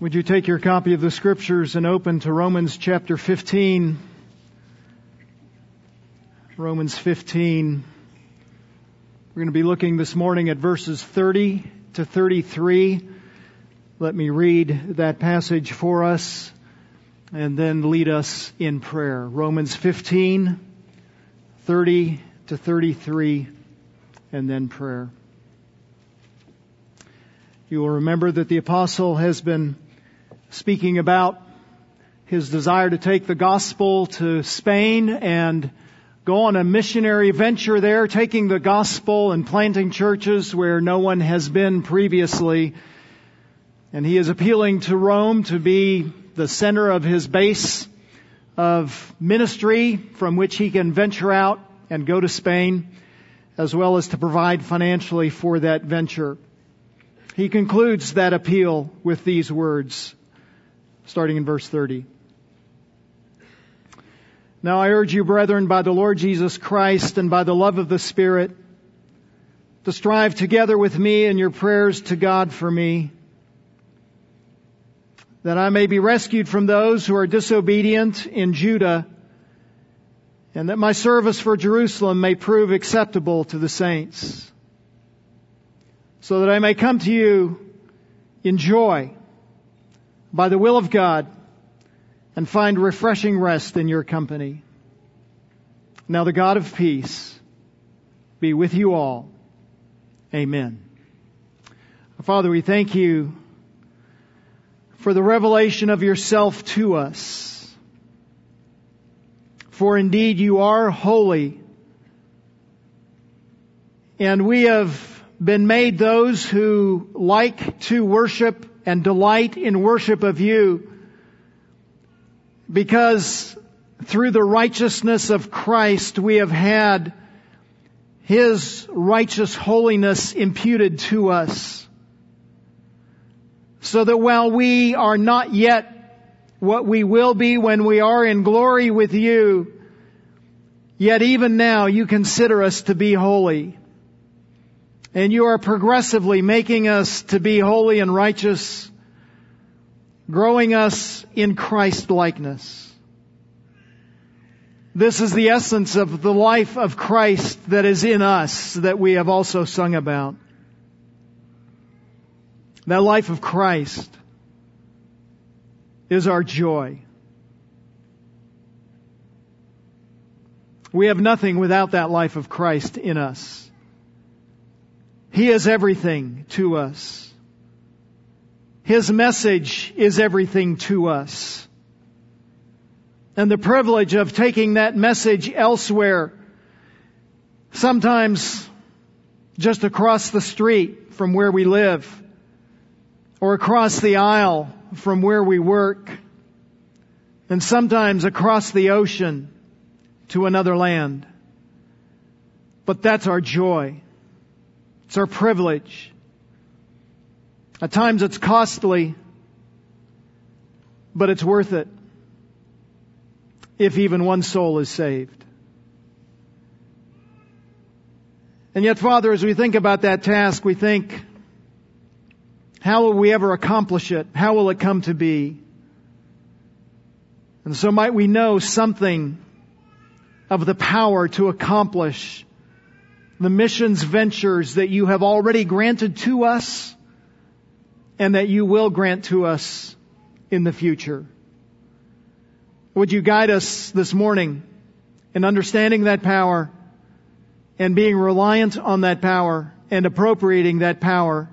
Would you take your copy of the scriptures and open to Romans chapter 15? Romans 15. We're going to be looking this morning at verses 30 to 33. Let me read that passage for us and then lead us in prayer. Romans 15, 30 to 33, and then prayer. You will remember that the apostle has been speaking about his desire to take the gospel to Spain and go on a missionary venture there, taking the gospel and planting churches where no one has been previously. And he is appealing to Rome to be the center of his base of ministry from which he can venture out and go to Spain, as well as to provide financially for that venture. He concludes that appeal with these words starting in verse 30. Now I urge you, brethren, by the Lord Jesus Christ and by the love of the Spirit, to strive together with me in your prayers to God for me, that I may be rescued from those who are disobedient in Judea, and that my service for Jerusalem may prove acceptable to the saints, so that I may come to you in joy by the will of God and find refreshing rest in your company. Now the God of peace be with you all. Amen. Father, we thank you for the revelation of yourself to us. For indeed you are holy. And we have been made those who like to worship and delight in worship of you because through the righteousness of Christ we have had His righteous holiness imputed to us. So that while we are not yet what we will be when we are in glory with you, yet even now you consider us to be holy. And you are progressively making us to be holy and righteous, growing us in Christ likeness. This is the essence of the life of Christ that is in us that we have also sung about. That life of Christ is our joy. We have nothing without that life of Christ in us. He is everything to us. His message is everything to us. And the privilege of taking that message elsewhere, sometimes just across the street from where we live, or across the aisle from where we work, and sometimes across the ocean to another land. But that's our joy. It's our privilege. At times it's costly, but it's worth it if even one soul is saved. And yet, Father, as we think about that task, we think, how will we ever accomplish it? How will it come to be? And so might we know something of the power to accomplish the missions ventures that you have already granted to us and that you will grant to us in the future. Would you guide us this morning in understanding that power and being reliant on that power and appropriating that power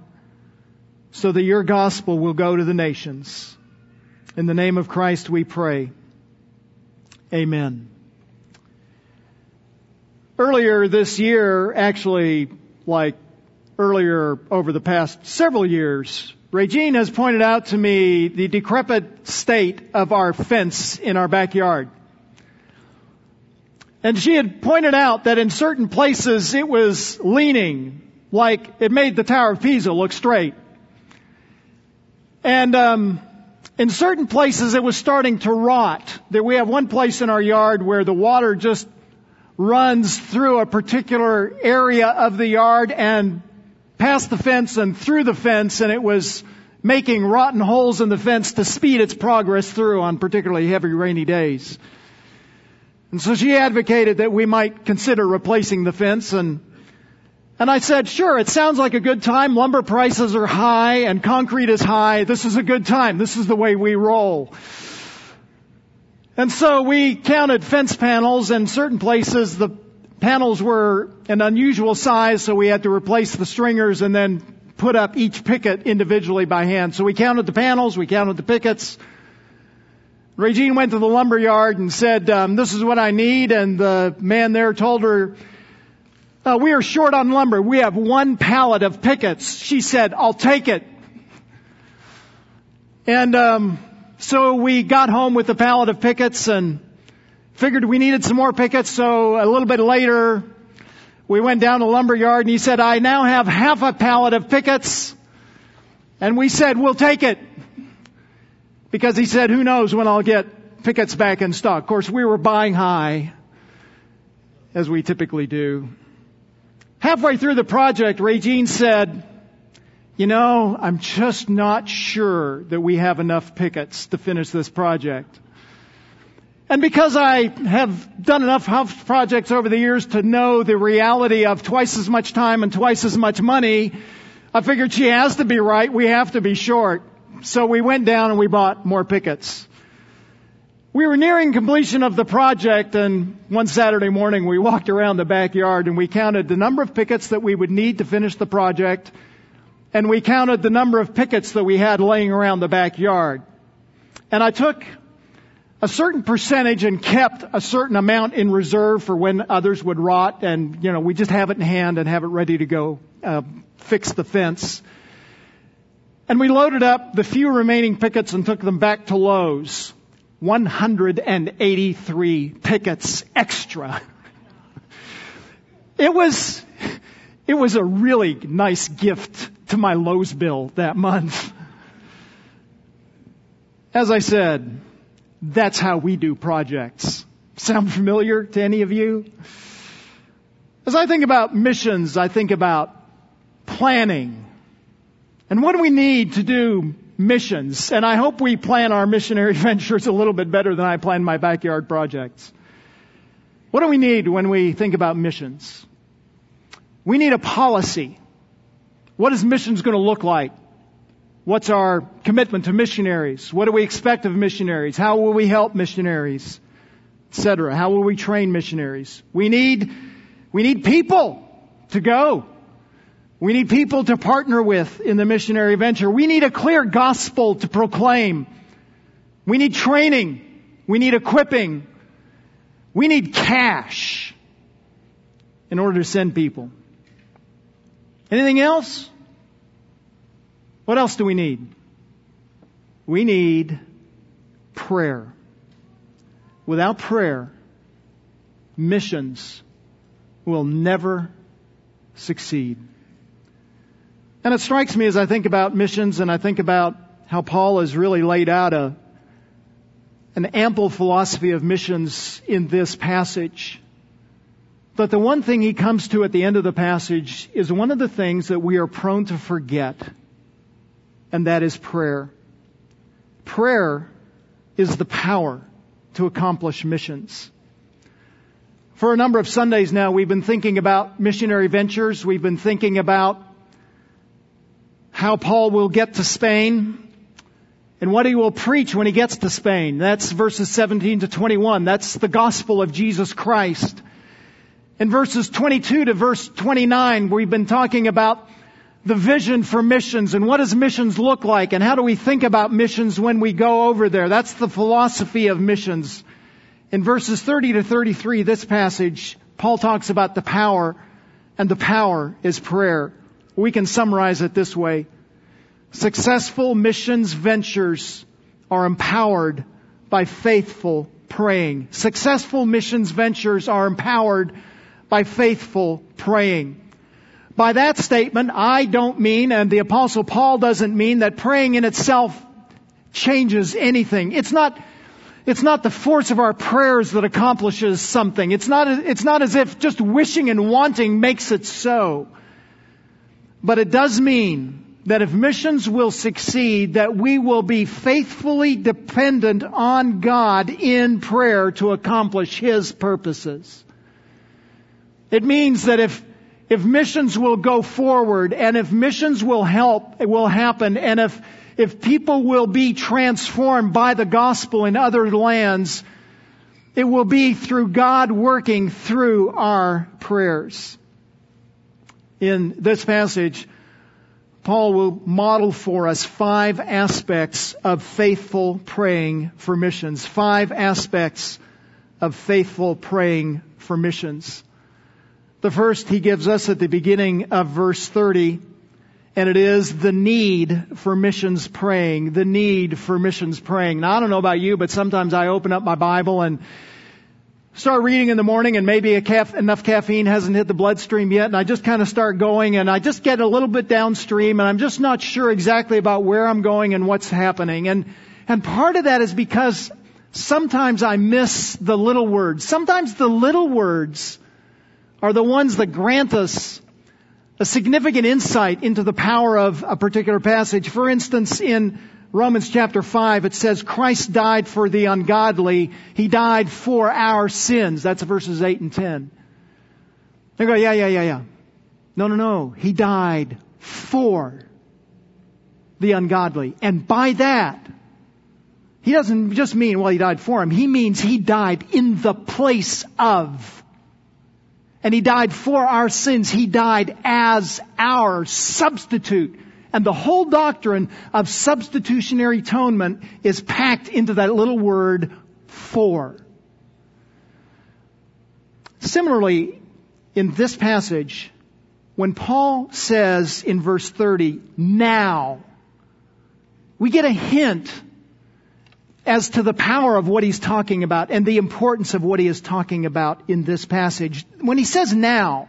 so that your gospel will go to the nations. In the name of Christ we pray. Amen. Earlier this year, actually, like earlier over the past several years, Regine has pointed out to me the decrepit state of our fence in our backyard. And she had pointed out that in certain places it was leaning, like it made the Tower of Pisa look straight. And um, in certain places it was starting to rot. That we have one place in our yard where the water just runs through a particular area of the yard and past the fence and through the fence and it was making rotten holes in the fence to speed its progress through on particularly heavy rainy days. And so she advocated that we might consider replacing the fence and and I said, sure, it sounds like a good time. Lumber prices are high and concrete is high. This is a good time. This is the way we roll. And so we counted fence panels and certain places the panels were an unusual size so we had to replace the stringers and then put up each picket individually by hand. So we counted the panels, we counted the pickets. Regine went to the lumber yard and said, um, this is what I need and the man there told her, uh, we are short on lumber. We have one pallet of pickets. She said, I'll take it. And um, so we got home with a pallet of pickets and figured we needed some more pickets. So a little bit later, we went down to lumber yard and he said, I now have half a pallet of pickets. And we said, we'll take it. Because he said, who knows when I'll get pickets back in stock. Of course, we were buying high, as we typically do. Halfway through the project, Regine said, you know, I'm just not sure that we have enough pickets to finish this project. And because I have done enough house projects over the years to know the reality of twice as much time and twice as much money, I figured she has to be right. We have to be short. So we went down and we bought more pickets. We were nearing completion of the project and one Saturday morning we walked around the backyard and we counted the number of pickets that we would need to finish the project and we counted the number of pickets that we had laying around the backyard. And I took a certain percentage and kept a certain amount in reserve for when others would rot and, you know, we just have it in hand and have it ready to go, uh, fix the fence. And we loaded up the few remaining pickets and took them back to Lowe's. 183 pickets extra. It was, it was a really nice gift to my Lowe's bill that month. As I said, that's how we do projects. Sound familiar to any of you? As I think about missions, I think about planning. And what do we need to do missions. And I hope we plan our missionary ventures a little bit better than I plan my backyard projects. What do we need when we think about missions? We need a policy. What is missions going to look like? What's our commitment to missionaries? What do we expect of missionaries? How will we help missionaries? Etc. How will we train missionaries? We need, we need people to go. We need people to partner with in the missionary venture. We need a clear gospel to proclaim. We need training. We need equipping. We need cash in order to send people. Anything else? What else do we need? We need prayer. Without prayer, missions will never succeed. And it strikes me as I think about missions and I think about how Paul has really laid out a, an ample philosophy of missions in this passage. But the one thing he comes to at the end of the passage is one of the things that we are prone to forget, and that is prayer. Prayer is the power to accomplish missions. For a number of Sundays now, we've been thinking about missionary ventures. We've been thinking about how Paul will get to Spain and what he will preach when he gets to Spain. That's verses 17 to 21. That's the gospel of Jesus Christ. In verses 22 to verse 29, we've been talking about the vision for missions and what does missions look like and how do we think about missions when we go over there. That's the philosophy of missions. In verses 30 to 33, this passage, Paul talks about the power and the power is prayer. We can summarize it this way. Successful missions ventures are empowered by faithful praying. Successful missions ventures are empowered by faithful praying. By that statement, I don't mean, and the apostle Paul doesn't mean that praying in itself changes anything. It's not, it's not the force of our prayers that accomplishes something. It's not, it's not as if just wishing and wanting makes it so. But it does mean that if missions will succeed, that we will be faithfully dependent on God in prayer to accomplish His purposes. It means that if, if missions will go forward and if missions will help, it will happen and if, if people will be transformed by the gospel in other lands, it will be through God working through our prayers. In this passage, Paul will model for us five aspects of faithful praying for missions. Five aspects of faithful praying for missions. The first he gives us at the beginning of verse 30, and it is the need for missions praying. The need for missions praying. Now I don't know about you, but sometimes I open up my Bible and start reading in the morning and maybe enough caffeine hasn't hit the bloodstream yet and I just kind of start going and I just get a little bit downstream and I'm just not sure exactly about where I'm going and what's happening. And, and part of that is because sometimes I miss the little words. Sometimes the little words are the ones that grant us a significant insight into the power of a particular passage. For instance, in Romans chapter 5, it says, Christ died for the ungodly. He died for our sins. That's verses 8 and 10. They go, yeah, yeah, yeah, yeah. No, no, no. He died for the ungodly. And by that, he doesn't just mean, well, he died for him. He means he died in the place of. And he died for our sins. He died as our substitute. And the whole doctrine of substitutionary atonement is packed into that little word for. Similarly, in this passage, when Paul says in verse 30, now, we get a hint as to the power of what he's talking about and the importance of what he is talking about in this passage. When he says now,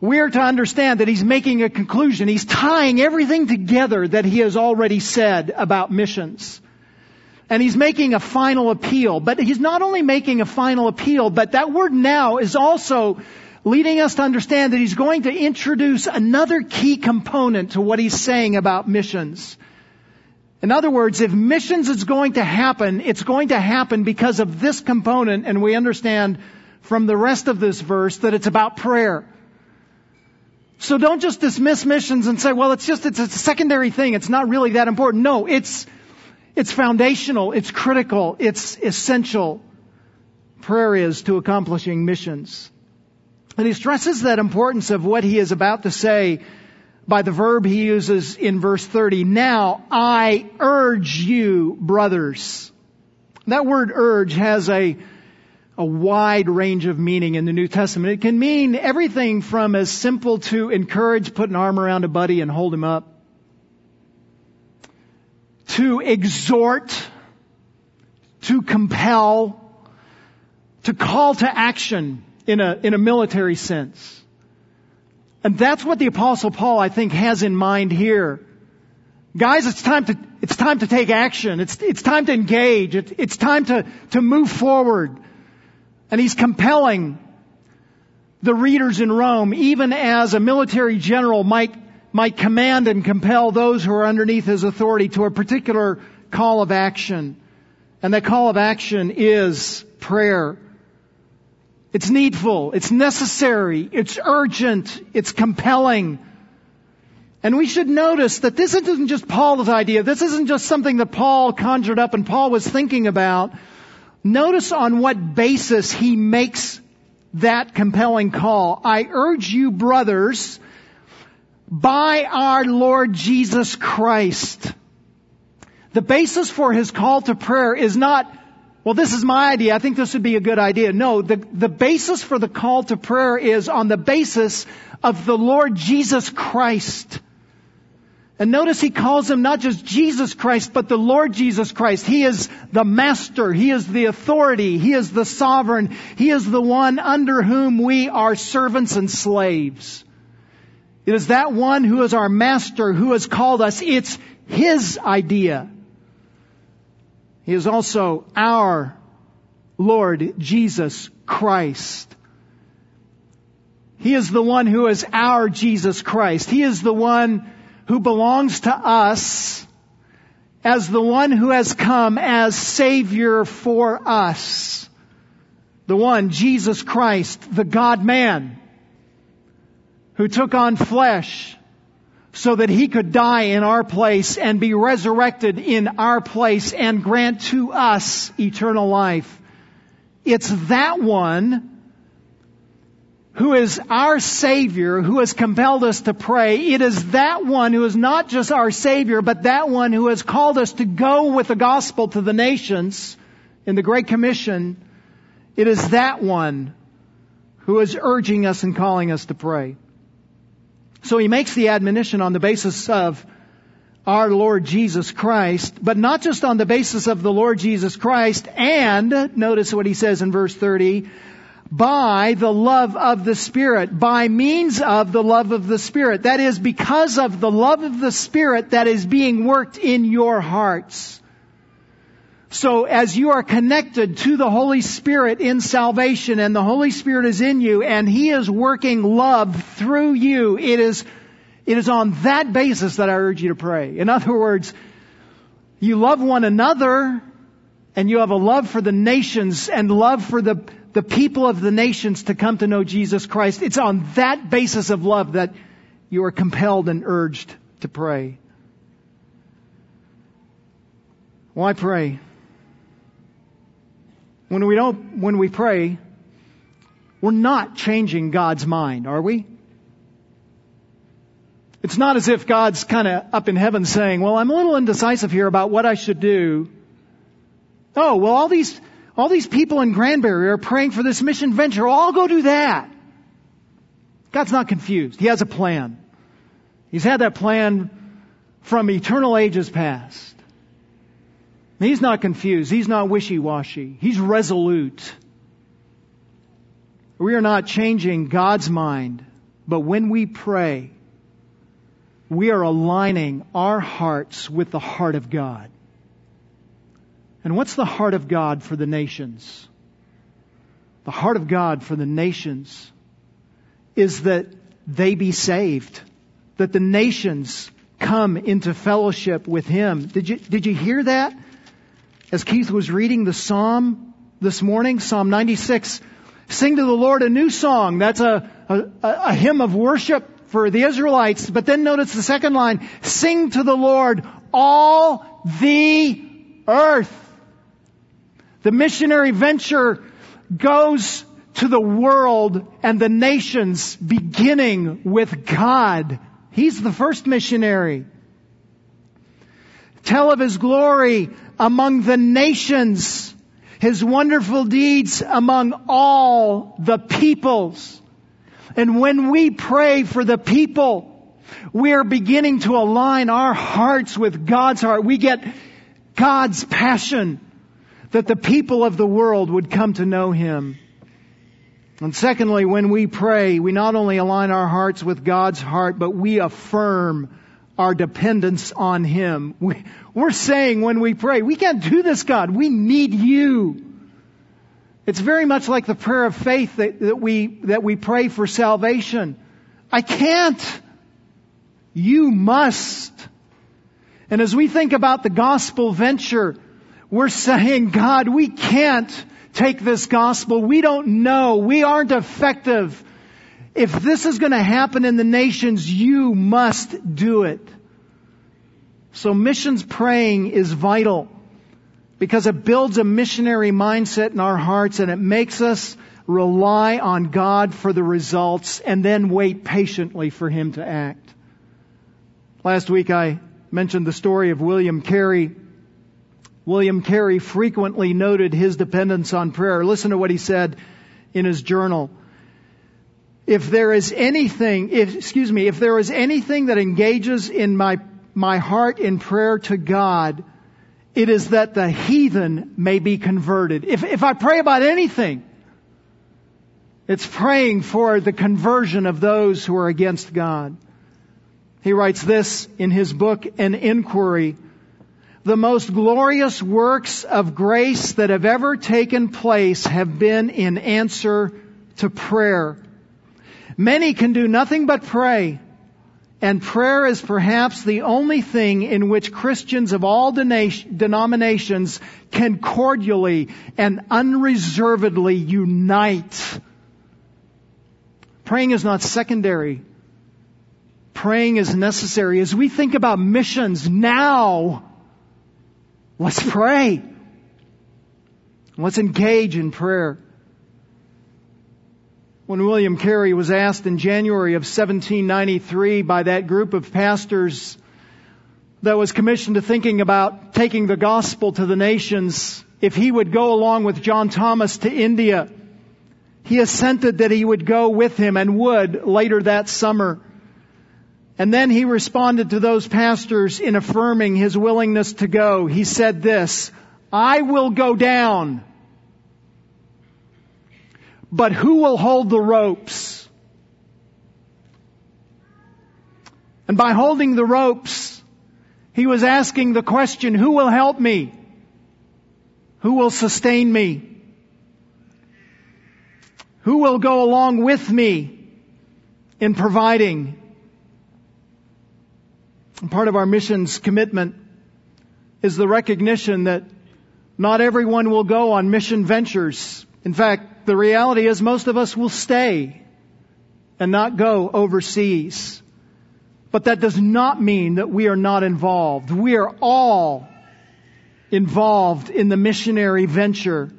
we are to understand that he's making a conclusion. He's tying everything together that he has already said about missions. And he's making a final appeal. But he's not only making a final appeal, but that word now is also leading us to understand that he's going to introduce another key component to what he's saying about missions. In other words, if missions is going to happen, it's going to happen because of this component, and we understand from the rest of this verse that it's about prayer. So don't just dismiss missions and say, well, it's just, it's a secondary thing. It's not really that important. No, it's, it's foundational. It's critical. It's essential. Prayer is to accomplishing missions. And he stresses that importance of what he is about to say by the verb he uses in verse 30. Now I urge you, brothers. That word urge has a a wide range of meaning in the New Testament. It can mean everything from as simple to encourage, put an arm around a buddy and hold him up, to exhort, to compel, to call to action in a, in a military sense. And that's what the apostle Paul, I think, has in mind here. Guys, it's time to, it's time to take action. It's, it's time to engage. It's, it's time to, to move forward. And he's compelling the readers in Rome, even as a military general might, might command and compel those who are underneath his authority to a particular call of action. And that call of action is prayer. It's needful. It's necessary. It's urgent. It's compelling. And we should notice that this isn't just Paul's idea. This isn't just something that Paul conjured up and Paul was thinking about. Notice on what basis he makes that compelling call. I urge you, brothers, by our Lord Jesus Christ. The basis for his call to prayer is not, well, this is my idea. I think this would be a good idea. No, the, the basis for the call to prayer is on the basis of the Lord Jesus Christ. And notice he calls him not just Jesus Christ, but the Lord Jesus Christ. He is the master. He is the authority. He is the sovereign. He is the one under whom we are servants and slaves. It is that one who is our master who has called us. It's his idea. He is also our Lord Jesus Christ. He is the one who is our Jesus Christ. He is the one who belongs to us as the one who has come as Savior for us. The one, Jesus Christ, the God man, who took on flesh so that he could die in our place and be resurrected in our place and grant to us eternal life. It's that one who is our Savior, who has compelled us to pray. It is that one who is not just our Savior, but that one who has called us to go with the gospel to the nations in the Great Commission. It is that one who is urging us and calling us to pray. So he makes the admonition on the basis of our Lord Jesus Christ, but not just on the basis of the Lord Jesus Christ, and notice what he says in verse 30, by the love of the Spirit, by means of the love of the Spirit. That is because of the love of the Spirit that is being worked in your hearts. So as you are connected to the Holy Spirit in salvation and the Holy Spirit is in you and He is working love through you, it is, it is on that basis that I urge you to pray. In other words, you love one another and you have a love for the nations and love for the the people of the nations to come to know Jesus Christ. It's on that basis of love that you are compelled and urged to pray. Why pray? When we don't, when we pray, we're not changing God's mind, are we? It's not as if God's kind of up in heaven saying, well, I'm a little indecisive here about what I should do. Oh, well, all these all these people in Granbury are praying for this mission venture. I'll go do that. God's not confused. He has a plan. He's had that plan from eternal ages past. He's not confused. He's not wishy-washy. He's resolute. We are not changing God's mind, but when we pray, we are aligning our hearts with the heart of God. And what's the heart of God for the nations? The heart of God for the nations is that they be saved, that the nations come into fellowship with Him. Did you, did you hear that? As Keith was reading the Psalm this morning, Psalm 96, sing to the Lord a new song. That's a, a, a hymn of worship for the Israelites. But then notice the second line, sing to the Lord all the earth. The missionary venture goes to the world and the nations beginning with God. He's the first missionary. Tell of His glory among the nations, His wonderful deeds among all the peoples. And when we pray for the people, we are beginning to align our hearts with God's heart. We get God's passion that the people of the world would come to know Him. And secondly, when we pray, we not only align our hearts with God's heart, but we affirm our dependence on Him. We, are saying when we pray, we can't do this, God. We need you. It's very much like the prayer of faith that, that we, that we pray for salvation. I can't. You must. And as we think about the gospel venture, we're saying, God, we can't take this gospel. We don't know. We aren't effective. If this is going to happen in the nations, you must do it. So missions praying is vital because it builds a missionary mindset in our hearts and it makes us rely on God for the results and then wait patiently for Him to act. Last week I mentioned the story of William Carey William Carey frequently noted his dependence on prayer. Listen to what he said in his journal. If there is anything, if, excuse me, if there is anything that engages in my, my heart in prayer to God, it is that the heathen may be converted. If, if I pray about anything, it's praying for the conversion of those who are against God. He writes this in his book, An Inquiry the most glorious works of grace that have ever taken place have been in answer to prayer. Many can do nothing but pray, And prayer is perhaps the only thing in which Christians of all denominations can cordially and unreservedly unite. Praying is not secondary. Praying is necessary. As we think about missions now, let's pray. Let's engage in prayer. When William Carey was asked in January of 1793 by that group of pastors that was commissioned to thinking about taking the gospel to the nations, if he would go along with John Thomas to India, he assented that he would go with him and would later that summer. And then he responded to those pastors in affirming his willingness to go. He said this, I will go down but who will hold the ropes? And by holding the ropes, he was asking the question, who will help me? Who will sustain me? Who will go along with me in providing? And part of our mission's commitment is the recognition that not everyone will go on mission ventures. In fact, the reality is most of us will stay and not go overseas. But that does not mean that we are not involved. We are all involved in the missionary venture.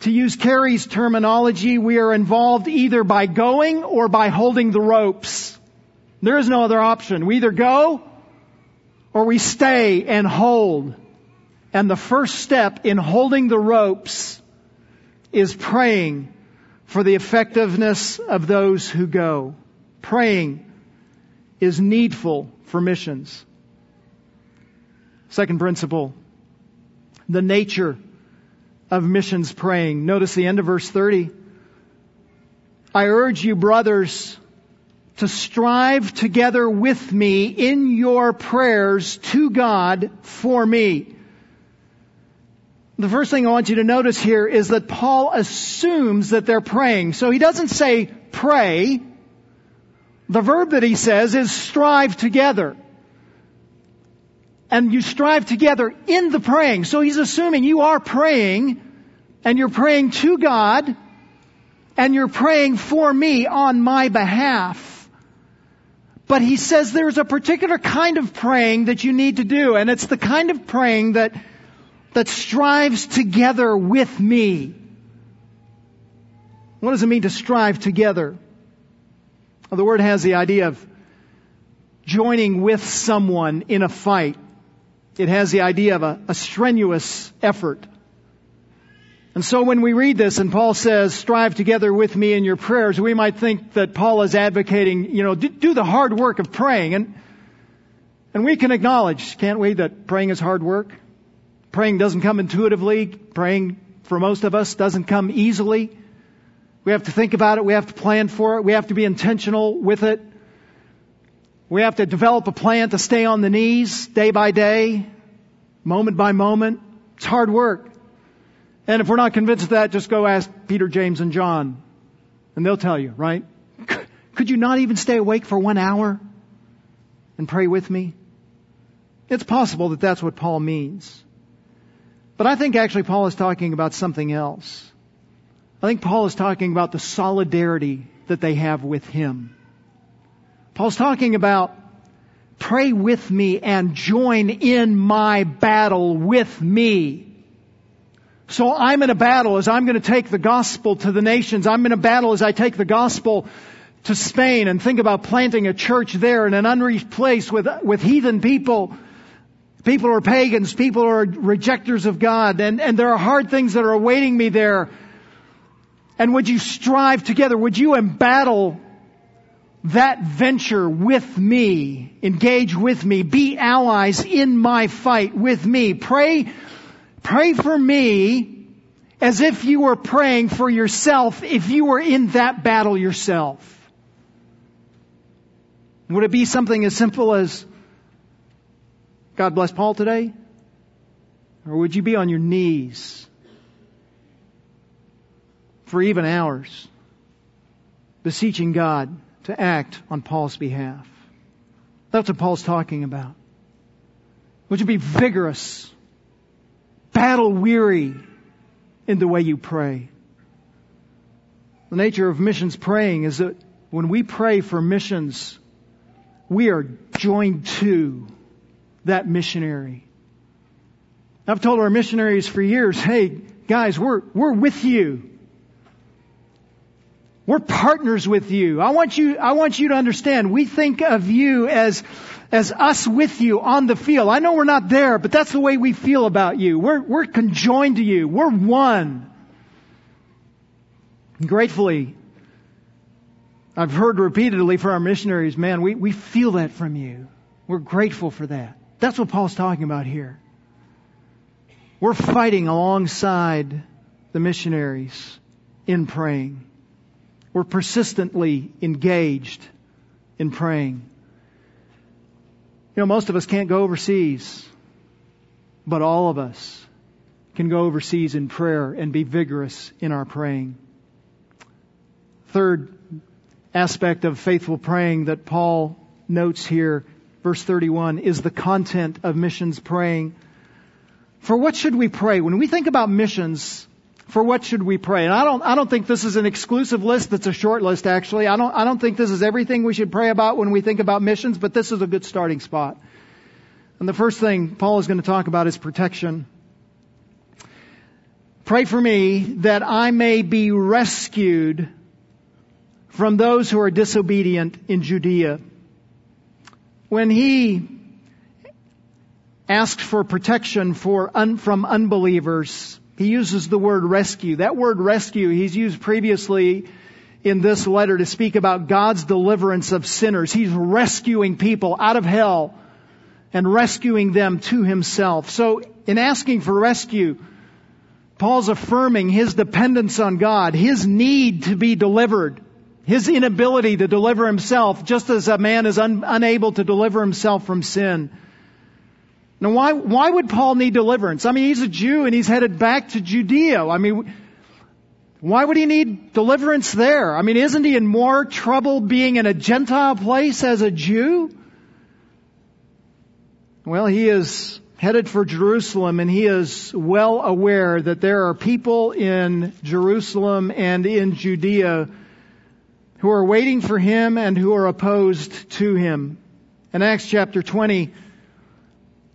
To use Carey's terminology, we are involved either by going or by holding the ropes. There is no other option. We either go or we stay and hold. And the first step in holding the ropes is praying for the effectiveness of those who go. Praying is needful for missions. Second principle, the nature of missions praying. Notice the end of verse 30. I urge you, brothers, to strive together with me in your prayers to God for me the first thing I want you to notice here is that Paul assumes that they're praying. So he doesn't say pray. The verb that he says is strive together. And you strive together in the praying. So he's assuming you are praying and you're praying to God and you're praying for me on my behalf. But he says there's a particular kind of praying that you need to do and it's the kind of praying that that strives together with me. What does it mean to strive together? Well, the word has the idea of joining with someone in a fight. It has the idea of a, a strenuous effort. And so when we read this and Paul says, strive together with me in your prayers, we might think that Paul is advocating, you know, do the hard work of praying. And, and we can acknowledge, can't we, that praying is hard work? Praying doesn't come intuitively. Praying for most of us doesn't come easily. We have to think about it. We have to plan for it. We have to be intentional with it. We have to develop a plan to stay on the knees day by day, moment by moment. It's hard work. And if we're not convinced of that, just go ask Peter, James, and John. And they'll tell you, right? Could you not even stay awake for one hour and pray with me? It's possible that that's what Paul means. But I think actually Paul is talking about something else. I think Paul is talking about the solidarity that they have with him. Paul's talking about pray with me and join in my battle with me. So I'm in a battle as I'm going to take the gospel to the nations. I'm in a battle as I take the gospel to Spain and think about planting a church there in an unreached place with, with heathen people. People are pagans. People are rejectors of God. And, and there are hard things that are awaiting me there. And would you strive together? Would you embattle that venture with me? Engage with me. Be allies in my fight with me. Pray, pray for me as if you were praying for yourself if you were in that battle yourself. Would it be something as simple as God bless Paul today? Or would you be on your knees for even hours, beseeching God to act on Paul's behalf? That's what Paul's talking about. Would you be vigorous, battle weary in the way you pray? The nature of missions praying is that when we pray for missions, we are joined to that missionary. I've told our missionaries for years, hey, guys, we're, we're with you. We're partners with you. I want you, I want you to understand, we think of you as, as us with you on the field. I know we're not there, but that's the way we feel about you. We're, we're conjoined to you. We're one. And gratefully, I've heard repeatedly from our missionaries, man, we, we feel that from you. We're grateful for that. That's what Paul's talking about here. We're fighting alongside the missionaries in praying. We're persistently engaged in praying. You know, most of us can't go overseas, but all of us can go overseas in prayer and be vigorous in our praying. Third aspect of faithful praying that Paul notes here, verse 31, is the content of missions praying. For what should we pray? When we think about missions, for what should we pray? And I don't, I don't think this is an exclusive list. That's a short list, actually. I don't, I don't think this is everything we should pray about when we think about missions, but this is a good starting spot. And the first thing Paul is going to talk about is protection. Pray for me that I may be rescued from those who are disobedient in Judea. When he asked for protection for un, from unbelievers, he uses the word rescue. That word rescue he's used previously in this letter to speak about God's deliverance of sinners. He's rescuing people out of hell and rescuing them to himself. So in asking for rescue, Paul's affirming his dependence on God, his need to be delivered, his inability to deliver himself, just as a man is un- unable to deliver himself from sin. Now, why, why would Paul need deliverance? I mean, he's a Jew and he's headed back to Judea. I mean, why would he need deliverance there? I mean, isn't he in more trouble being in a Gentile place as a Jew? Well, he is headed for Jerusalem and he is well aware that there are people in Jerusalem and in Judea who are waiting for him and who are opposed to him. In Acts chapter 20,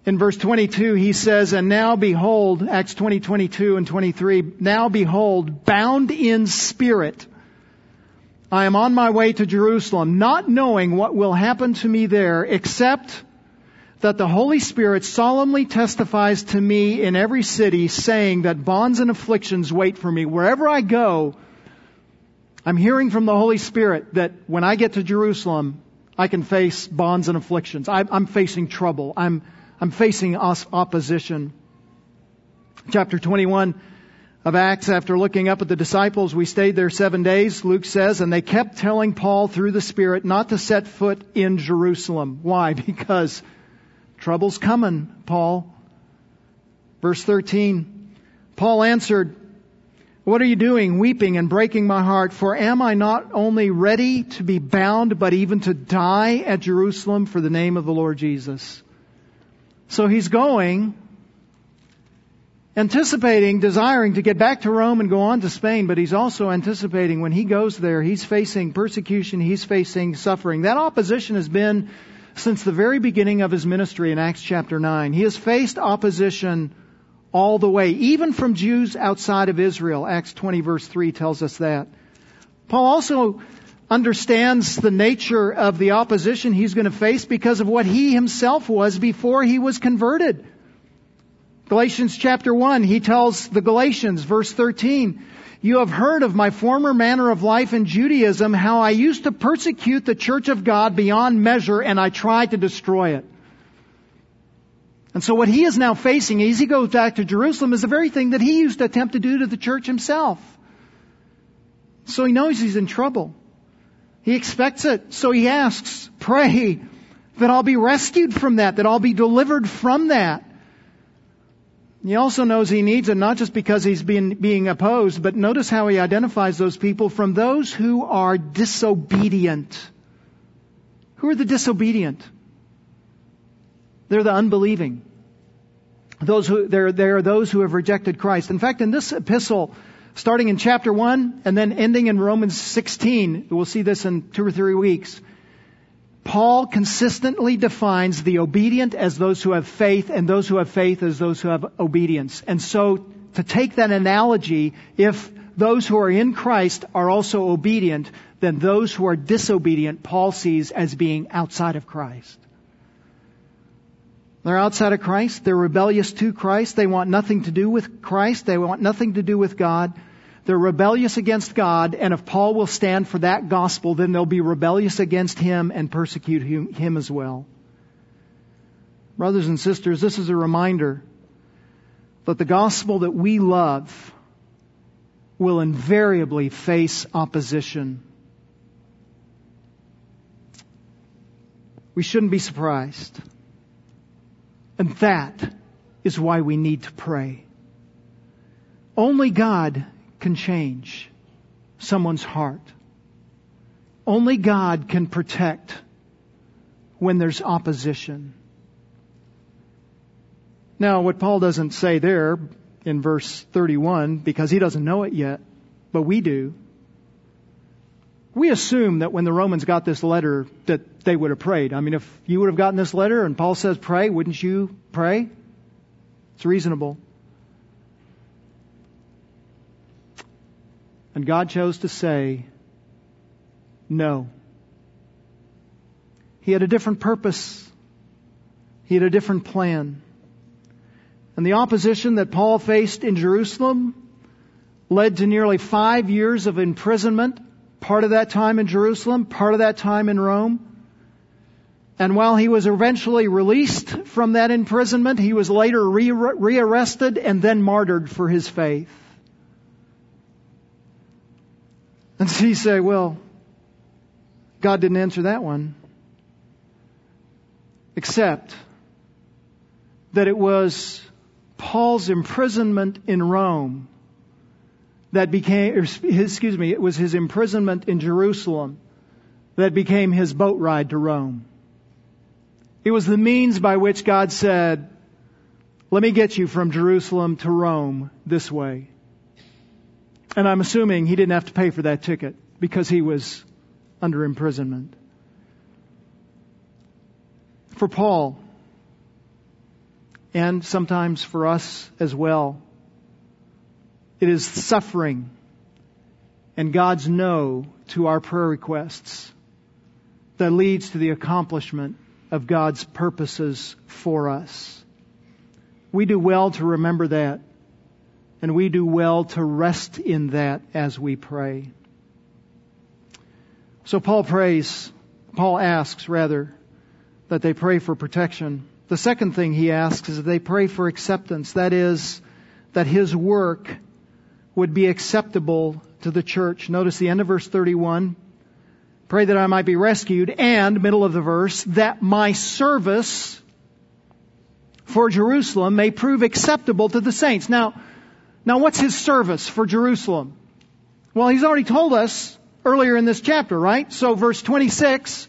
in verse 22, he says, And now behold, Acts 20, 22 and 23, now behold, bound in spirit, I am on my way to Jerusalem, not knowing what will happen to me there, except that the Holy Spirit solemnly testifies to me in every city, saying that bonds and afflictions wait for me. Wherever I go, I'm hearing from the Holy Spirit that when I get to Jerusalem, I can face bonds and afflictions. I'm facing trouble. I'm I'm facing opposition. Chapter 21 of Acts, after looking up at the disciples, we stayed there seven days, Luke says, and they kept telling Paul through the Spirit not to set foot in Jerusalem. Why? Because trouble's coming, Paul. Verse 13, Paul answered, what are you doing, weeping and breaking my heart? For am I not only ready to be bound, but even to die at Jerusalem for the name of the Lord Jesus? So he's going, anticipating, desiring to get back to Rome and go on to Spain, but he's also anticipating when he goes there, he's facing persecution, he's facing suffering. That opposition has been since the very beginning of his ministry in Acts chapter 9. He has faced opposition all the way, even from Jews outside of Israel. Acts 20 verse 3 tells us that. Paul also understands the nature of the opposition he's going to face because of what he himself was before he was converted. Galatians chapter 1, he tells the Galatians, verse 13, You have heard of my former manner of life in Judaism, how I used to persecute the church of God beyond measure and I tried to destroy it. And so what he is now facing as he goes back to Jerusalem is the very thing that he used to attempt to do to the church himself. So he knows he's in trouble. He expects it. So he asks, pray that I'll be rescued from that, that I'll be delivered from that. He also knows he needs it not just because he's being, being opposed, but notice how he identifies those people from those who are disobedient. Who are the disobedient? They're the unbelieving. Those who, they're, they're those who have rejected Christ. In fact, in this epistle, starting in chapter 1 and then ending in Romans 16, we'll see this in two or three weeks, Paul consistently defines the obedient as those who have faith and those who have faith as those who have obedience. And so, to take that analogy, if those who are in Christ are also obedient, then those who are disobedient, Paul sees as being outside of Christ. They're outside of Christ. They're rebellious to Christ. They want nothing to do with Christ. They want nothing to do with God. They're rebellious against God, and if Paul will stand for that gospel, then they'll be rebellious against him and persecute him, as well. Brothers and sisters, this is a reminder that the gospel that we love will invariably face opposition. We shouldn't be surprised. And that is why we need to pray. Only God can change someone's heart. Only God can protect when there's opposition. Now, what Paul doesn't say there in verse 31, because he doesn't know it yet, but we do, we assume that when the Romans got this letter that they would have prayed. I mean, if you would have gotten this letter and Paul says pray, wouldn't you pray? It's reasonable. And God chose to say, no. He had a different purpose. He had a different plan. And the opposition that Paul faced in Jerusalem led to nearly five years of imprisonment, part of that time in Jerusalem, part of that time in Rome. And while he was eventually released from that imprisonment, he was later re- rearrested and then martyred for his faith. And so you say, well, God didn't answer that one. Except that it was Paul's imprisonment in Rome that became, er, excuse me, it was his imprisonment in Jerusalem that became his boat ride to Rome. It was the means by which God said, let me get you from Jerusalem to Rome this way. And I'm assuming he didn't have to pay for that ticket because he was under imprisonment. For Paul, and sometimes for us as well, it is suffering and God's no to our prayer requests that leads to the accomplishment of God's purposes for us. We do well to remember that and we do well to rest in that as we pray. So Paul prays, Paul asks rather, that they pray for protection. The second thing he asks is that they pray for acceptance. That is, that his work would be acceptable to the church. Notice the end of verse 31. Pray that I might be rescued and, middle of the verse, that my service for Jerusalem may prove acceptable to the saints. Now, now what's his service for Jerusalem? Well, he's already told us earlier in this chapter, right? So verse 26,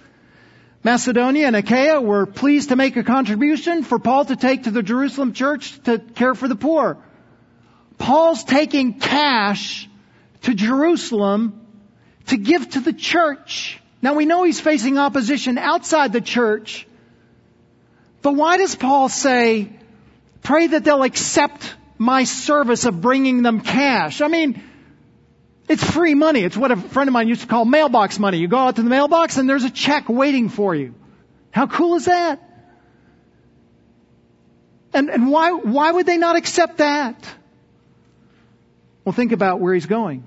Macedonia and Achaia were pleased to make a contribution for Paul to take to the Jerusalem church to care for the poor. Paul's taking cash to Jerusalem to give to the church. Now we know he's facing opposition outside the church, but why does Paul say, pray that they'll accept my service of bringing them cash. I mean, it's free money. It's what a friend of mine used to call mailbox money. You go out to the mailbox and there's a check waiting for you. How cool is that? And, and why, why would they not accept that? Well, think about where he's going.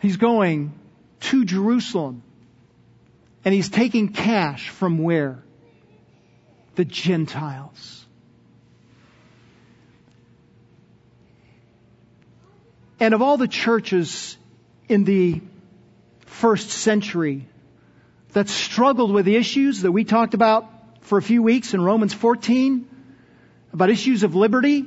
He's going to Jerusalem. And he's taking cash from where? The Gentiles. And of all the churches in the first century that struggled with the issues that we talked about for a few weeks in Romans 14, about issues of liberty,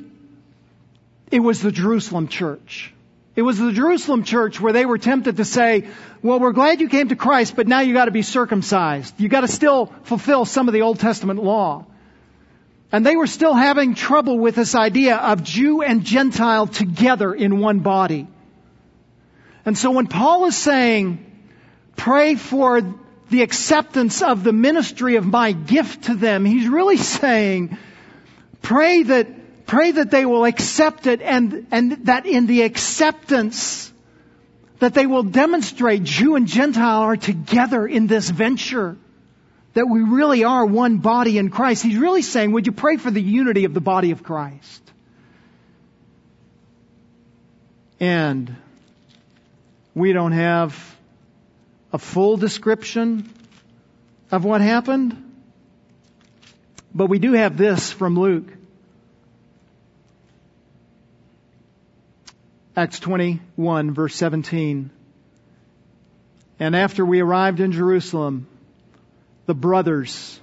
it was the Jerusalem church. It was the Jerusalem church where they were tempted to say, well, we're glad you came to Christ, but now you gotta be circumcised. You gotta still fulfill some of the Old Testament law. And they were still having trouble with this idea of Jew and Gentile together in one body. And so when Paul is saying, pray for the acceptance of the ministry of my gift to them, he's really saying, pray that, pray that they will accept it and, and that in the acceptance, that they will demonstrate Jew and Gentile are together in this venture that we really are one body in Christ. He's really saying, would you pray for the unity of the body of Christ? And we don't have a full description of what happened, but we do have this from Luke. Acts 21 verse 17. And after we arrived in Jerusalem, the brothers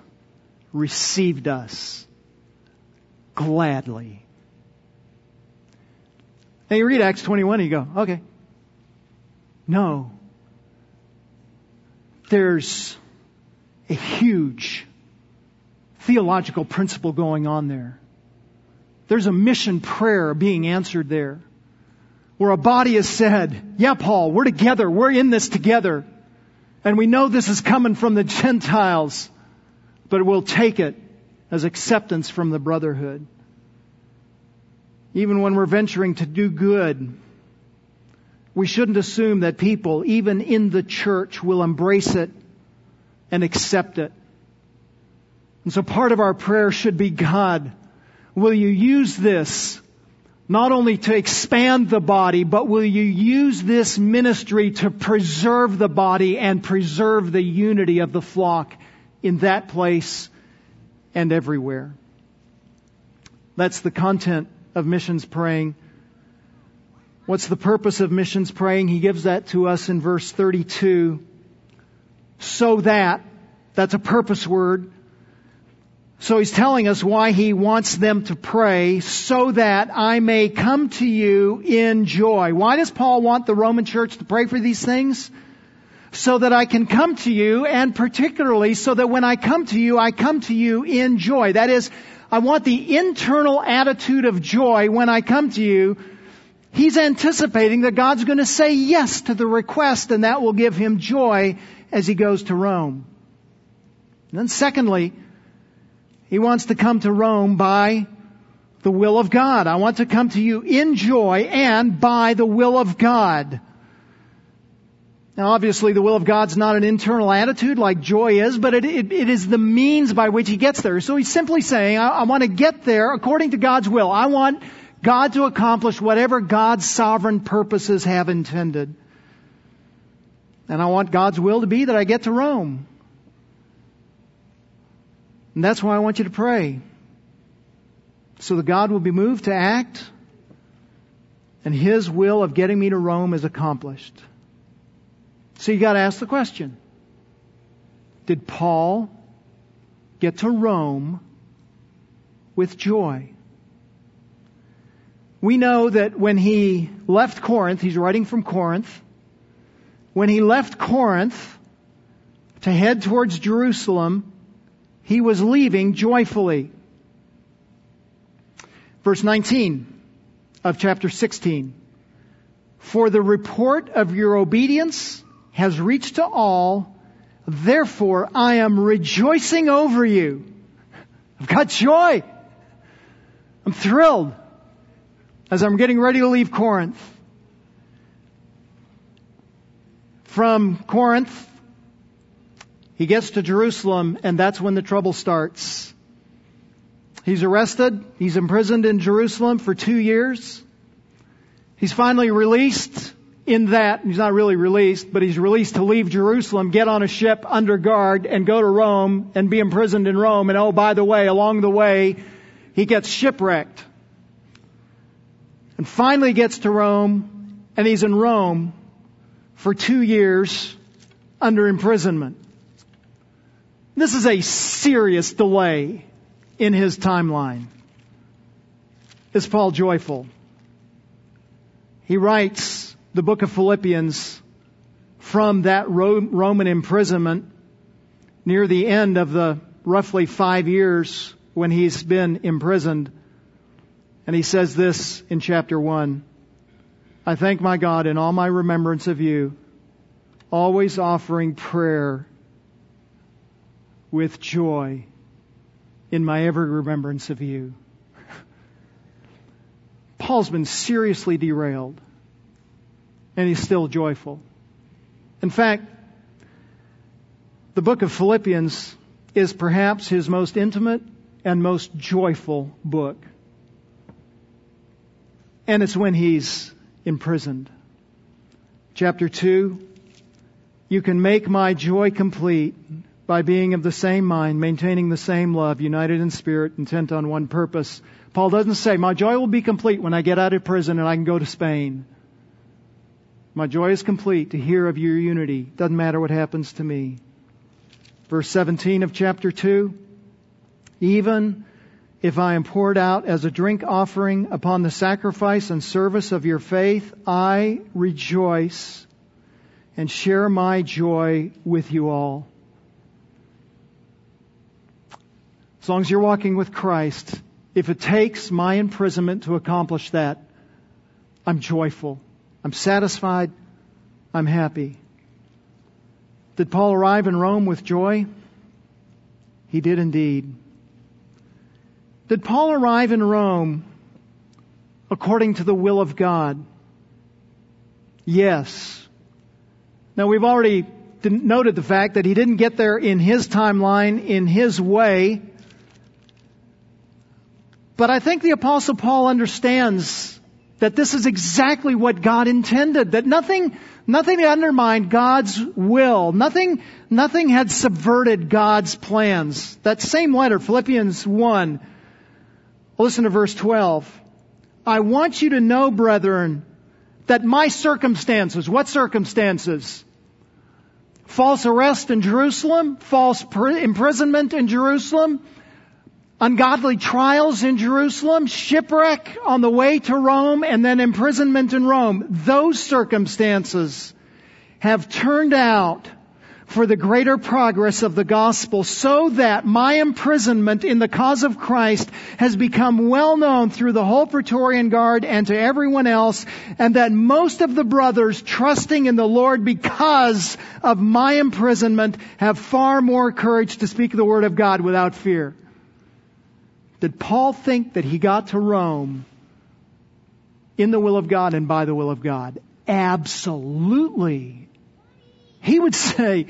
received us gladly. Now you read Acts 21 and you go, okay. No. There's a huge theological principle going on there. There's a mission prayer being answered there. Where a body has said, yeah, Paul, we're together. We're in this together. And we know this is coming from the Gentiles, but we'll take it as acceptance from the brotherhood. Even when we're venturing to do good, we shouldn't assume that people, even in the church, will embrace it and accept it. And so part of our prayer should be, God, will you use this not only to expand the body, but will you use this ministry to preserve the body and preserve the unity of the flock in that place and everywhere? That's the content of missions praying. What's the purpose of missions praying? He gives that to us in verse 32. So that, that's a purpose word, so he's telling us why he wants them to pray so that I may come to you in joy. Why does Paul want the Roman church to pray for these things? So that I can come to you and particularly so that when I come to you, I come to you in joy. That is, I want the internal attitude of joy when I come to you. He's anticipating that God's going to say yes to the request and that will give him joy as he goes to Rome. And then secondly, he wants to come to Rome by the will of God. I want to come to you in joy and by the will of God. Now obviously the will of God's not an internal attitude like joy is, but it, it, it is the means by which he gets there. So he's simply saying, I, I want to get there according to God's will. I want God to accomplish whatever God's sovereign purposes have intended. And I want God's will to be that I get to Rome. And that's why I want you to pray. So that God will be moved to act and His will of getting me to Rome is accomplished. So you gotta ask the question. Did Paul get to Rome with joy? We know that when he left Corinth, he's writing from Corinth, when he left Corinth to head towards Jerusalem, he was leaving joyfully. Verse 19 of chapter 16. For the report of your obedience has reached to all, therefore I am rejoicing over you. I've got joy. I'm thrilled as I'm getting ready to leave Corinth. From Corinth, he gets to Jerusalem and that's when the trouble starts. He's arrested. He's imprisoned in Jerusalem for two years. He's finally released in that, he's not really released, but he's released to leave Jerusalem, get on a ship under guard and go to Rome and be imprisoned in Rome. And oh, by the way, along the way, he gets shipwrecked. And finally gets to Rome and he's in Rome for two years under imprisonment. This is a serious delay in his timeline. Is Paul joyful? He writes the book of Philippians from that Roman imprisonment near the end of the roughly five years when he's been imprisoned. And he says this in chapter one. I thank my God in all my remembrance of you, always offering prayer with joy in my every remembrance of you. Paul's been seriously derailed, and he's still joyful. In fact, the book of Philippians is perhaps his most intimate and most joyful book. And it's when he's imprisoned. Chapter 2 You can make my joy complete by being of the same mind, maintaining the same love, united in spirit, intent on one purpose. Paul doesn't say, My joy will be complete when I get out of prison and I can go to Spain. My joy is complete to hear of your unity. Doesn't matter what happens to me. Verse 17 of chapter 2 Even if I am poured out as a drink offering upon the sacrifice and service of your faith, I rejoice and share my joy with you all. As long as you're walking with Christ, if it takes my imprisonment to accomplish that, I'm joyful. I'm satisfied. I'm happy. Did Paul arrive in Rome with joy? He did indeed. Did Paul arrive in Rome according to the will of God? Yes. Now we've already noted the fact that he didn't get there in his timeline, in his way. But I think the apostle Paul understands that this is exactly what God intended, that nothing, nothing undermined God's will, nothing, nothing had subverted God's plans. That same letter, Philippians 1, listen to verse 12. I want you to know, brethren, that my circumstances, what circumstances? False arrest in Jerusalem, false imprisonment in Jerusalem, ungodly trials in Jerusalem, shipwreck on the way to Rome, and then imprisonment in Rome. Those circumstances have turned out for the greater progress of the gospel so that my imprisonment in the cause of Christ has become well known through the whole Praetorian Guard and to everyone else and that most of the brothers trusting in the Lord because of my imprisonment have far more courage to speak the word of God without fear. Did Paul think that he got to Rome in the will of God and by the will of God? Absolutely. He would say,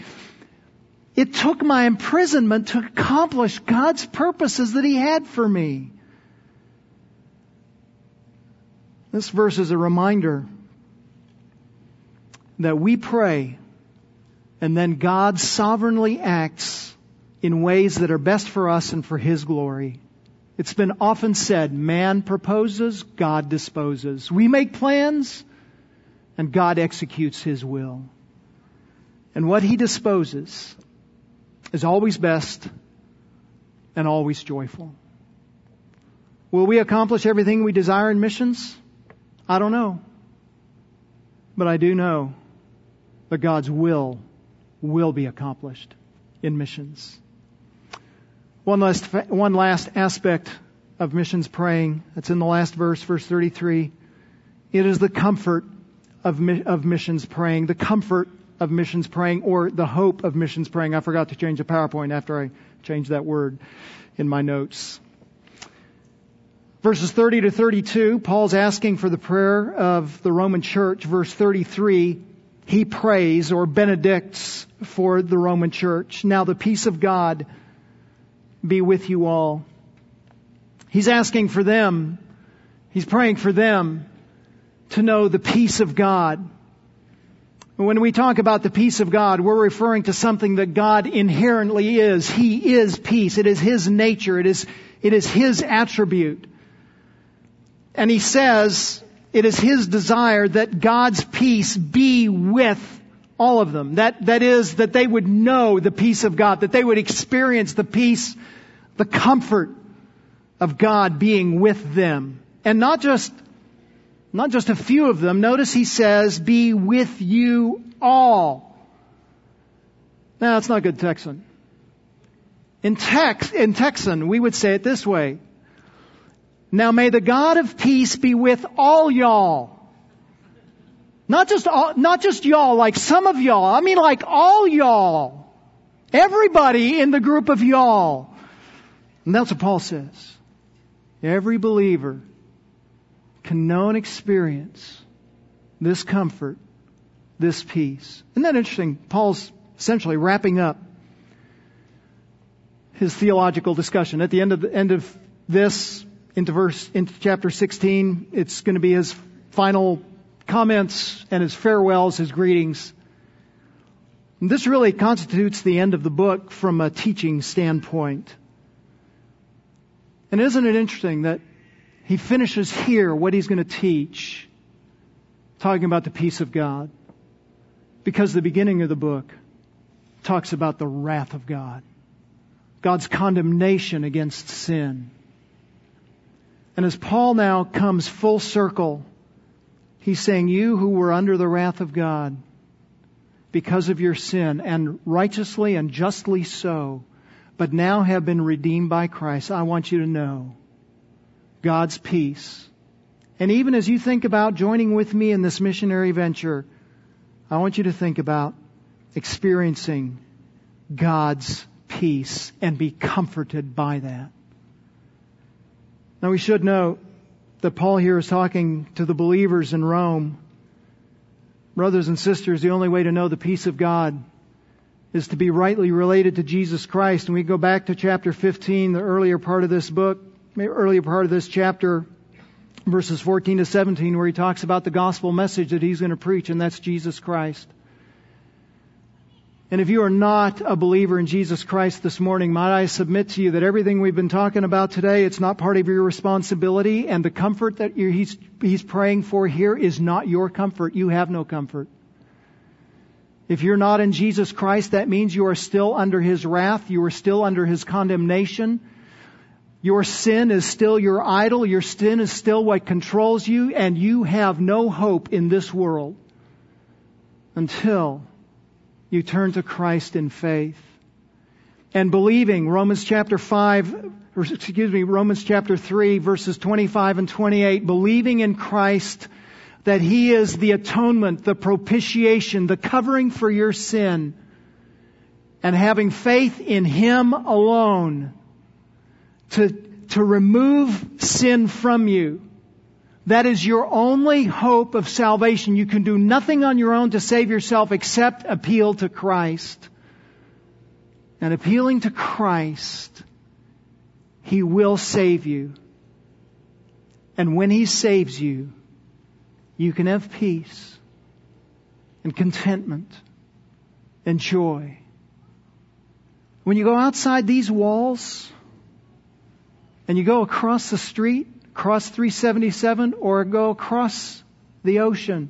it took my imprisonment to accomplish God's purposes that He had for me. This verse is a reminder that we pray and then God sovereignly acts in ways that are best for us and for His glory. It's been often said, man proposes, God disposes. We make plans, and God executes His will. And what He disposes is always best and always joyful. Will we accomplish everything we desire in missions? I don't know. But I do know that God's will will be accomplished in missions. One last, one last aspect of missions praying. That's in the last verse, verse 33. It is the comfort of, of missions praying, the comfort of missions praying, or the hope of missions praying. I forgot to change the PowerPoint after I changed that word in my notes. Verses 30 to 32, Paul's asking for the prayer of the Roman church. Verse 33, he prays or benedicts for the Roman church. Now the peace of God be with you all. He's asking for them, he's praying for them to know the peace of God. When we talk about the peace of God, we're referring to something that God inherently is. He is peace. It is His nature. It is, it is His attribute. And He says it is His desire that God's peace be with all of them. That, that is, that they would know the peace of God, that they would experience the peace, the comfort of God being with them. And not just, Not just a few of them. Notice he says, be with you all. Now, that's not good Texan. In Tex, in Texan, we would say it this way. Now may the God of peace be with all y'all. Not just all, not just y'all, like some of y'all. I mean like all y'all. Everybody in the group of y'all. And that's what Paul says. Every believer can know and experience this comfort, this peace. Isn't that interesting? Paul's essentially wrapping up his theological discussion. At the end of the end of this, into verse, into chapter 16, it's going to be his final comments and his farewells, his greetings. And this really constitutes the end of the book from a teaching standpoint. And isn't it interesting that he finishes here what he's going to teach, talking about the peace of God? Because the beginning of the book talks about the wrath of God, God's condemnation against sin. And as Paul now comes full circle, he's saying, You who were under the wrath of God because of your sin, and righteously and justly so, but now have been redeemed by Christ, I want you to know God's peace. And even as you think about joining with me in this missionary venture, I want you to think about experiencing God's peace and be comforted by that. Now we should note that Paul here is talking to the believers in Rome. Brothers and sisters, the only way to know the peace of God is to be rightly related to Jesus Christ. And we go back to chapter 15, the earlier part of this book, earlier part of this chapter, verses 14 to 17, where he talks about the gospel message that he's going to preach, and that's Jesus Christ. And if you are not a believer in Jesus Christ this morning, might I submit to you that everything we've been talking about today, it's not part of your responsibility, and the comfort that he's, he's praying for here is not your comfort. You have no comfort. If you're not in Jesus Christ, that means you are still under His wrath. You are still under His condemnation. Your sin is still your idol. Your sin is still what controls you, and you have no hope in this world until you turn to Christ in faith. And believing, Romans chapter 5, or excuse me, Romans chapter 3, verses 25 and 28, believing in Christ that He is the atonement, the propitiation, the covering for your sin, and having faith in Him alone to, to remove sin from you. That is your only hope of salvation. You can do nothing on your own to save yourself except appeal to Christ. And appealing to Christ, He will save you. And when He saves you, you can have peace and contentment and joy. When you go outside these walls and you go across the street, across 377, or go across the ocean,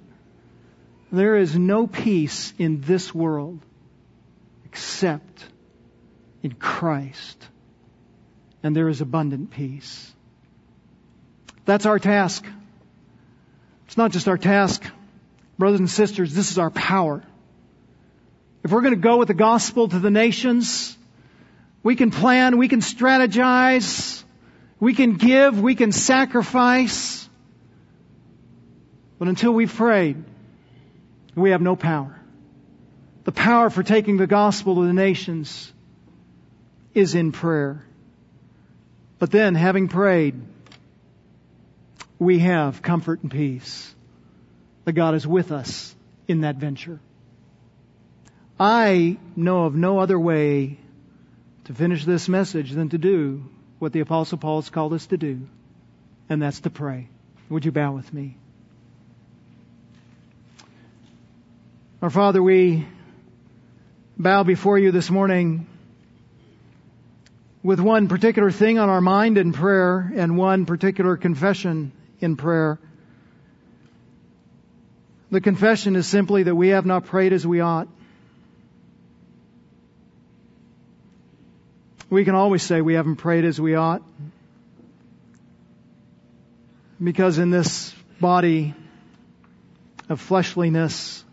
there is no peace in this world except in Christ. And there is abundant peace. That's our task. It's not just our task. Brothers and sisters, this is our power. If we're going to go with the gospel to the nations, we can plan, we can strategize, we can give, we can sacrifice. But until we've prayed, we have no power. The power for taking the gospel to the nations is in prayer. But then, having prayed, we have comfort and peace. That God is with us in that venture. I know of no other way to finish this message than to do what the Apostle Paul has called us to do, and that's to pray. Would you bow with me? Our Father, we bow before you this morning with one particular thing on our mind in prayer and one particular confession in prayer. The confession is simply that we have not prayed as we ought. We can always say we haven't prayed as we ought. Because in this body of fleshliness,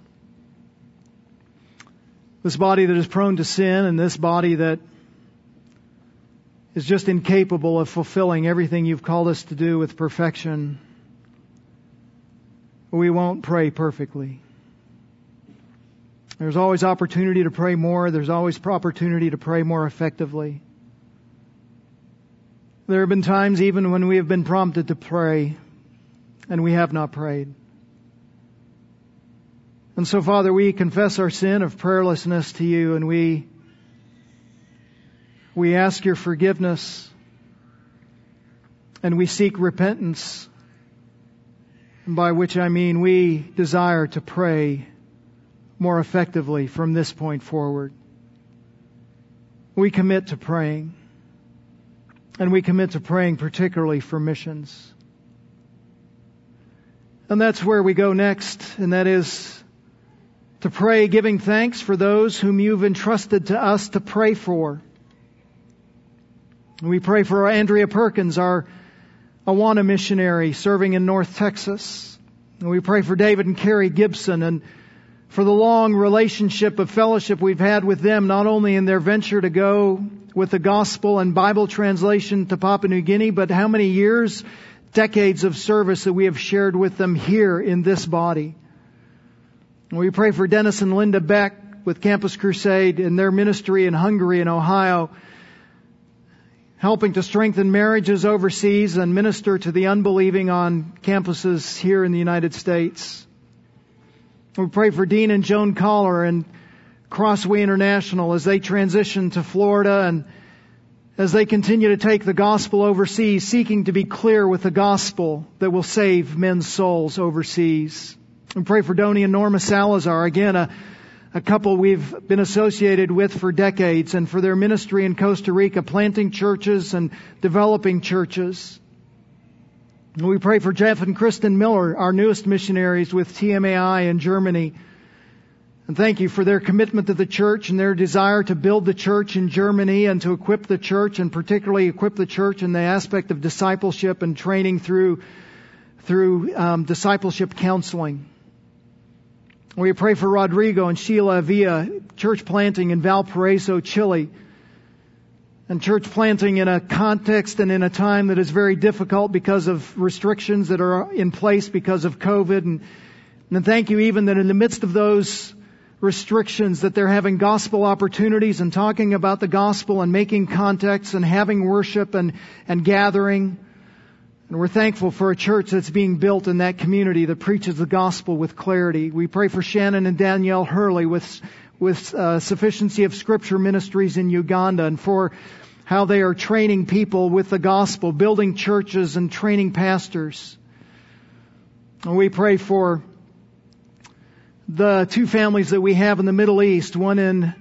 this body that is prone to sin, and this body that is just incapable of fulfilling everything you've called us to do with perfection, we won't pray perfectly. There's always opportunity to pray more. There's always opportunity to pray more effectively. There have been times even when we have been prompted to pray and we have not prayed. And so, Father, we confess our sin of prayerlessness to you and we, we ask your forgiveness and we seek repentance, by which I mean we desire to pray more effectively from this point forward. We commit to praying. And we commit to praying particularly for missions. And that's where we go next, and that is to pray giving thanks for those whom you've entrusted to us to pray for. We pray for Andrea Perkins, our Awana missionary serving in North Texas. And we pray for David and Carrie Gibson and for the long relationship of fellowship we've had with them, not only in their venture to go with the gospel and Bible translation to Papua New Guinea, but how many years, decades of service that we have shared with them here in this body. We pray for Dennis and Linda Beck with Campus Crusade and their ministry in Hungary and Ohio, helping to strengthen marriages overseas and minister to the unbelieving on campuses here in the United States. We pray for Dean and Joan Collar and Crossway International as they transition to Florida and as they continue to take the gospel overseas, seeking to be clear with the gospel that will save men's souls overseas. And pray for Donnie and Norma Salazar, again, a, a couple we've been associated with for decades, and for their ministry in Costa Rica, planting churches and developing churches. We pray for Jeff and Kristen Miller, our newest missionaries with TMAI in Germany. And thank you for their commitment to the church and their desire to build the church in Germany and to equip the church and particularly equip the church in the aspect of discipleship and training through, through um, discipleship counseling. We pray for Rodrigo and Sheila via church planting in Valparaiso, Chile and church planting in a context and in a time that is very difficult because of restrictions that are in place because of COVID. And, and thank you even that in the midst of those restrictions that they're having gospel opportunities and talking about the gospel and making contacts and having worship and, and gathering. And we're thankful for a church that's being built in that community that preaches the gospel with clarity. We pray for Shannon and Danielle Hurley with with uh, sufficiency of scripture ministries in Uganda and for how they are training people with the gospel, building churches and training pastors. And we pray for the two families that we have in the Middle East, one in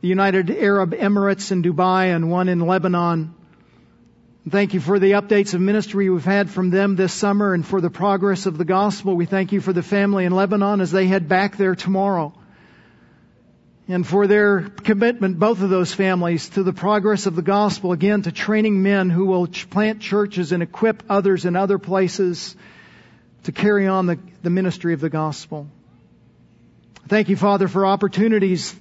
the United Arab Emirates in Dubai and one in Lebanon. Thank you for the updates of ministry we've had from them this summer and for the progress of the gospel. We thank you for the family in Lebanon as they head back there tomorrow and for their commitment, both of those families, to the progress of the gospel, again, to training men who will plant churches and equip others in other places to carry on the, the ministry of the gospel. Thank you, Father, for opportunities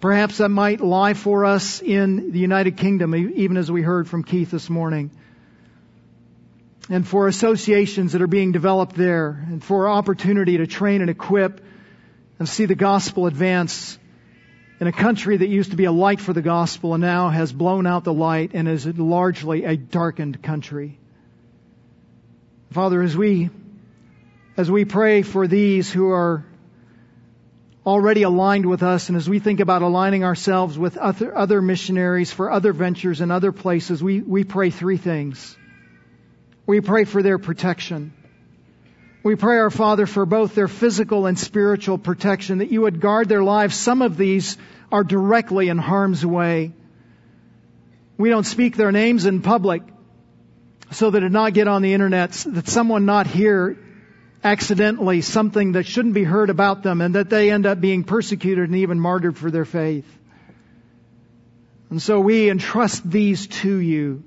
perhaps that might lie for us in the United Kingdom, even as we heard from Keith this morning. And for associations that are being developed there, and for opportunity to train and equip and see the gospel advance in a country that used to be a light for the gospel and now has blown out the light and is largely a darkened country. Father, as we, as we pray for these who are already aligned with us and as we think about aligning ourselves with other, other missionaries for other ventures in other places, we, we pray three things. We pray for their protection. We pray, our Father, for both their physical and spiritual protection, that you would guard their lives. Some of these are directly in harm's way. We don't speak their names in public so that it not get on the internet, that someone not hear accidentally something that shouldn't be heard about them and that they end up being persecuted and even martyred for their faith. And so we entrust these to you.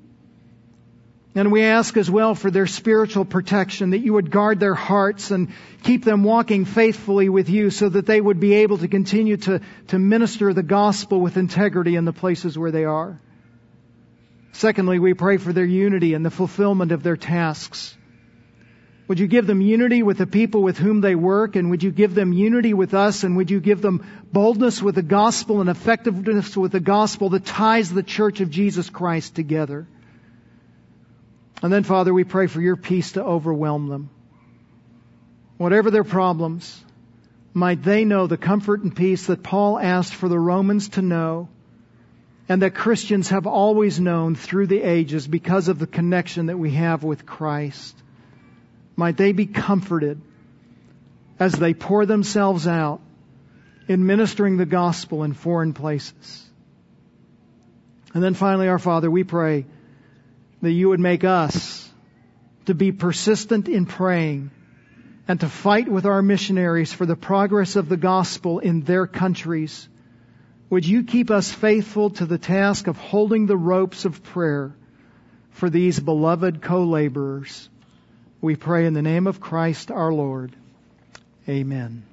And we ask as well for their spiritual protection, that you would guard their hearts and keep them walking faithfully with you so that they would be able to continue to, to minister the gospel with integrity in the places where they are. Secondly, we pray for their unity and the fulfillment of their tasks. Would you give them unity with the people with whom they work? And would you give them unity with us? And would you give them boldness with the gospel and effectiveness with the gospel that ties the church of Jesus Christ together? And then, Father, we pray for your peace to overwhelm them. Whatever their problems, might they know the comfort and peace that Paul asked for the Romans to know and that Christians have always known through the ages because of the connection that we have with Christ. Might they be comforted as they pour themselves out in ministering the gospel in foreign places. And then finally, our Father, we pray that you would make us to be persistent in praying and to fight with our missionaries for the progress of the gospel in their countries. Would you keep us faithful to the task of holding the ropes of prayer for these beloved co-laborers? We pray in the name of Christ our Lord. Amen.